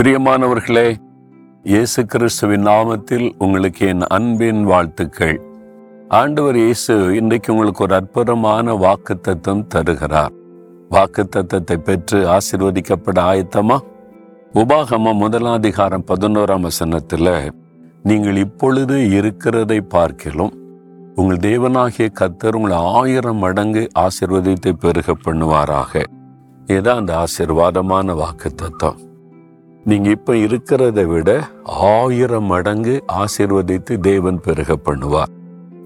பிரியமானவர்களே இயேசு கிறிஸ்துவின் நாமத்தில் உங்களுக்கு என் அன்பின் வாழ்த்துக்கள். ஆண்டவர் இயேசு இன்றைக்கு உங்களுக்கு ஒரு அற்புதமான வாக்கு தத்துவம் தருகிறார். வாக்கு தத்துவத்தை பெற்று ஆசிர்வதிக்கப்பட ஆயத்தமா? உபாகமா முதலாதிகாரம் பதினோராம் வசனத்துல நீங்கள் இப்பொழுது இருக்கிறதை பார்க்கிலும் உங்கள் தேவனாகிய கத்தர் உங்களை ஆயிரம் மடங்கு ஆசிர்வதித்து பெருக பண்ணுவாராக. இதுதான் அந்த ஆசிர்வாதமான வாக்கு தத்துவம் நீங்க இப்ப இருக்கிறதை விட ஆயிரம் மடங்கு ஆசிர்வதித்து தேவன் பெருக பண்ணுவார்.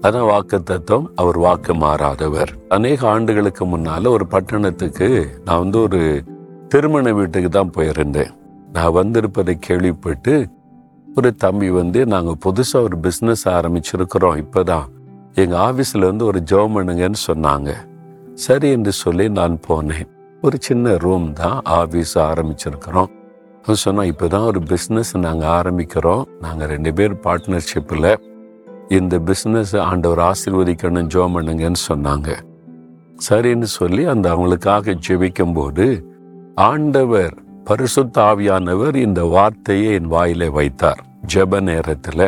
அதான் வாக்கு தத்துவம் அவர் வாக்கு மாறாதவர். அநேக ஆண்டுகளுக்கு முன்னால ஒரு பட்டணத்துக்கு நான் வந்து ஒரு திருமண வீட்டுக்கு தான் போயிருந்தேன். நான் வந்திருப்பதை கேள்விப்பட்டு ஒரு தம்பி வந்து நாங்கள் புதுசாக ஒரு பிஸ்னஸ் ஆரம்பிச்சிருக்கிறோம் இப்போதான். எங்கள் ஆஃபீஸில் வந்து ஒரு ஜோமனுங்கன்னு சொன்னாங்க. சரி என்று சொல்லி நான் போனேன். ஒரு சின்ன ரூம் தான் ஆஃபீஸ் ஆரம்பிச்சிருக்கிறோம். சொன்னால் இப்போ தான் ஒரு பிஸ்னஸ் நாங்கள் ஆரம்பிக்கிறோம். நாங்கள் ரெண்டு பேர் பார்ட்னர்ஷிப்பில் இந்த பிஸ்னஸ் ஆண்டவர் ஆசீர்வதிக்கணும் ஜோ பண்ணுங்கன்னு சொன்னாங்க. சரின்னு சொல்லி அந்த அவங்களுக்காக ஜெபிக்கும் போது ஆண்டவர் பரிசுத்த ஆவியானவர் இந்த வார்த்தையை என் வாயில வைத்தார். ஜெப நேரத்தில்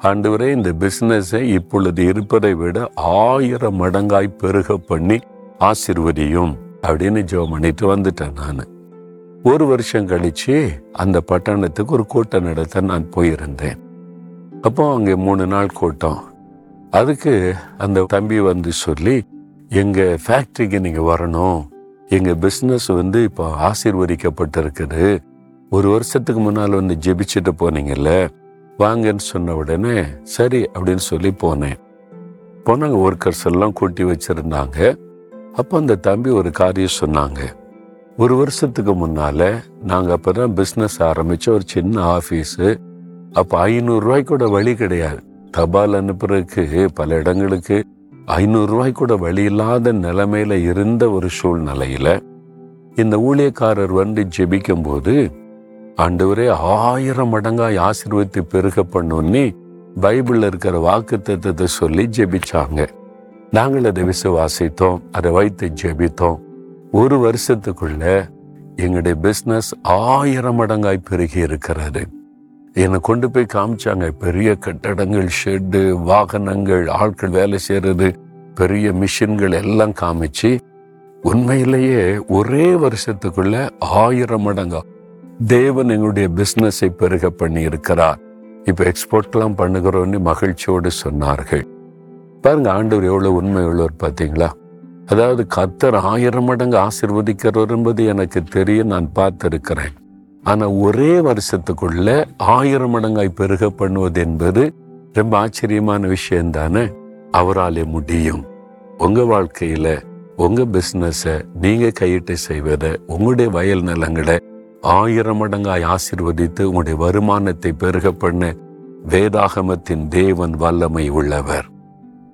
ஆண்டவரே இந்த பிஸ்னஸை இப்பொழுது இருப்பதை விட ஆயிரம் மடங்காய் பெருக பண்ணி ஆசிர்வதியும் அப்படின்னு ஜோ பண்ணிட்டு வந்துட்டேன் நான். ஒரு வருஷம் கழிச்சு அந்த பட்டணத்துக்கு ஒரு கூட்டம் நடத்த நான் போயிருந்தேன். அப்போ அங்கே மூணு நாள் கூட்டம். அதுக்கு அந்த தம்பி வந்து சொல்லி எங்கள் ஃபேக்ட்ரிக்கு நீங்கள் வரணும். எங்கள் பிஸ்னஸ் வந்து இப்போ ஆசீர்வதிக்கப்பட்டிருக்குது. ஒரு வருஷத்துக்கு முன்னால் வந்து ஜெபிச்சுட்டு போனீங்கல்ல? வாங்கன்னு சொன்ன உடனே சரி அப்படின்னு சொல்லி போனேன். போனாங்க ஒர்க்கர்ஸ் எல்லாம் கூட்டி வச்சுருந்தாங்க. அப்போ அந்த தம்பி ஒரு காரியம் சொன்னாங்க. ஒரு வருஷத்துக்கு முன்னால அப்போ தான் பிஸ்னஸ் ஆரம்பிச்ச ஒரு சின்ன ஆஃபீஸு அப்போ ஐநூறு கூட வழி கிடையாது. தபால் அனுப்புறதுக்கு பல இடங்களுக்கு ஐநூறு கூட வழி இல்லாத நிலைமையில் இருந்த ஒரு சூழ்நிலையில இந்த ஊழியக்காரர் வந்து ஜெபிக்கும் போது ஆண்டவரே ஆயிரம் மடங்காய் ஆசிர்வதித்து பெருக பண்ணோன்னே பைபிள்ல இருக்கிற வாக்கு தத்துவத்தை சொல்லி ஜெபிச்சாங்க. நாங்கள் அதை விசுவாசித்தோம் அதை வைத்து ஜெபித்தோம். ஒரு வருஷத்துக்குள்ள எங்களுடைய பிஸ்னஸ் ஆயிரம் மடங்காய் பெருகி இருக்கிறது. என்னை கொண்டு போய் காமிச்சாங்க பெரிய கட்டடங்கள் ஷெட்டு வாகனங்கள் ஆட்கள் வேலை செய்யறது பெரிய மிஷின்கள் எல்லாம் காமிச்சு உண்மையிலேயே ஒரே வருஷத்துக்குள்ள ஆயிரம் மடங்கா. தேவன் எங்களுடைய பிஸ்னஸை பெருக பண்ணி இருக்கிறார் இப்ப எக்ஸ்போர்ட்லாம் பண்ணுகிறோன்னு மகிழ்ச்சியோடு சொன்னார்கள். பாருங்க ஆண்டவர் எவ்வளவு உண்மை உள்ளவர் பார்த்தீங்களா? அதாவது கத்தர் ஆயிரம் மடங்கு ஆசிர்வதிக்கிறவர் என்பது எனக்கு தெரியும் நான் பார்த்திருக்கிறேன். ஆனால் ஒரே வருஷத்துக்குள்ள ஆயிரம் மடங்காய் பெருக பண்ணுவது என்பது ரொம்ப ஆச்சரியமான விஷயம் தானே? அவராலே முடியும். உங்கள் வாழ்க்கையில் உங்கள் பிஸ்னஸை நீங்கள் கையிட்டு செய்வதை உங்களுடைய வயல் நிலங்களை ஆயிரம் மடங்காய் ஆசிர்வதித்து உங்களுடைய வருமானத்தை பெருக பண்ண வேதாகமத்தின் தேவன் வல்லமை உள்ளவர்.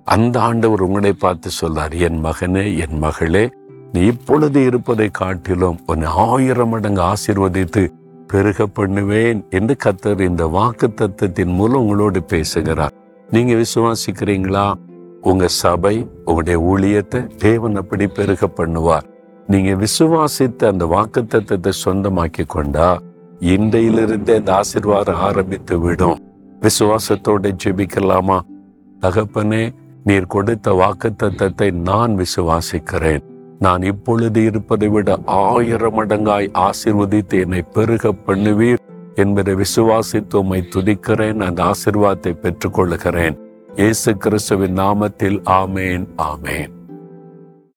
அந்த ஆண்டவர் உங்களை பார்த்து சொல்லார் என் மகனே என் மகளே நீ இப்பொழுது இருப்பதை காட்டிலும் உன்னை ஆயிரம் மடங்கு ஆசீர்வதித்து பெருக பண்ணுவேன் என்று கத்தர் இந்த வாக்கு தத்துவத்தின் மூலம் உங்களோடு பேசுகிறார். நீங்க விசுவாசிக்கிறீங்களா? உங்க சபை உங்களுடைய ஊழியத்தை தேவன் அப்படி பெருக பண்ணுவார். நீங்க விசுவாசித்த அந்த வாக்கு தத்துவத்தை சொந்தமாக்கி கொண்டா இன்றையிலிருந்தே அந்த ஆசீர்வாதம் ஆரம்பித்து விடும். விசுவாசத்தோட ஜெபிக்கலாமா? தகப்பனே நீர் கொடுத்த வாக்கு தத்தத்தை நான் விசுவாசிக்கிறேன். நான் இப்பொழுது இருப்பதை விட ஆயிரம் மடங்காய் ஆசிர்வதித்து என்னை பெருக பண்ணுவீர் என்பதை விசுவாசித்து உம்மை துதிக்கிறேன் அந்த ஆசிர்வாதத்தை பெற்றுக்கொள்கிறேன் இயேசு கிறிஸ்துவின் நாமத்தில் ஆமேன் ஆமேன்.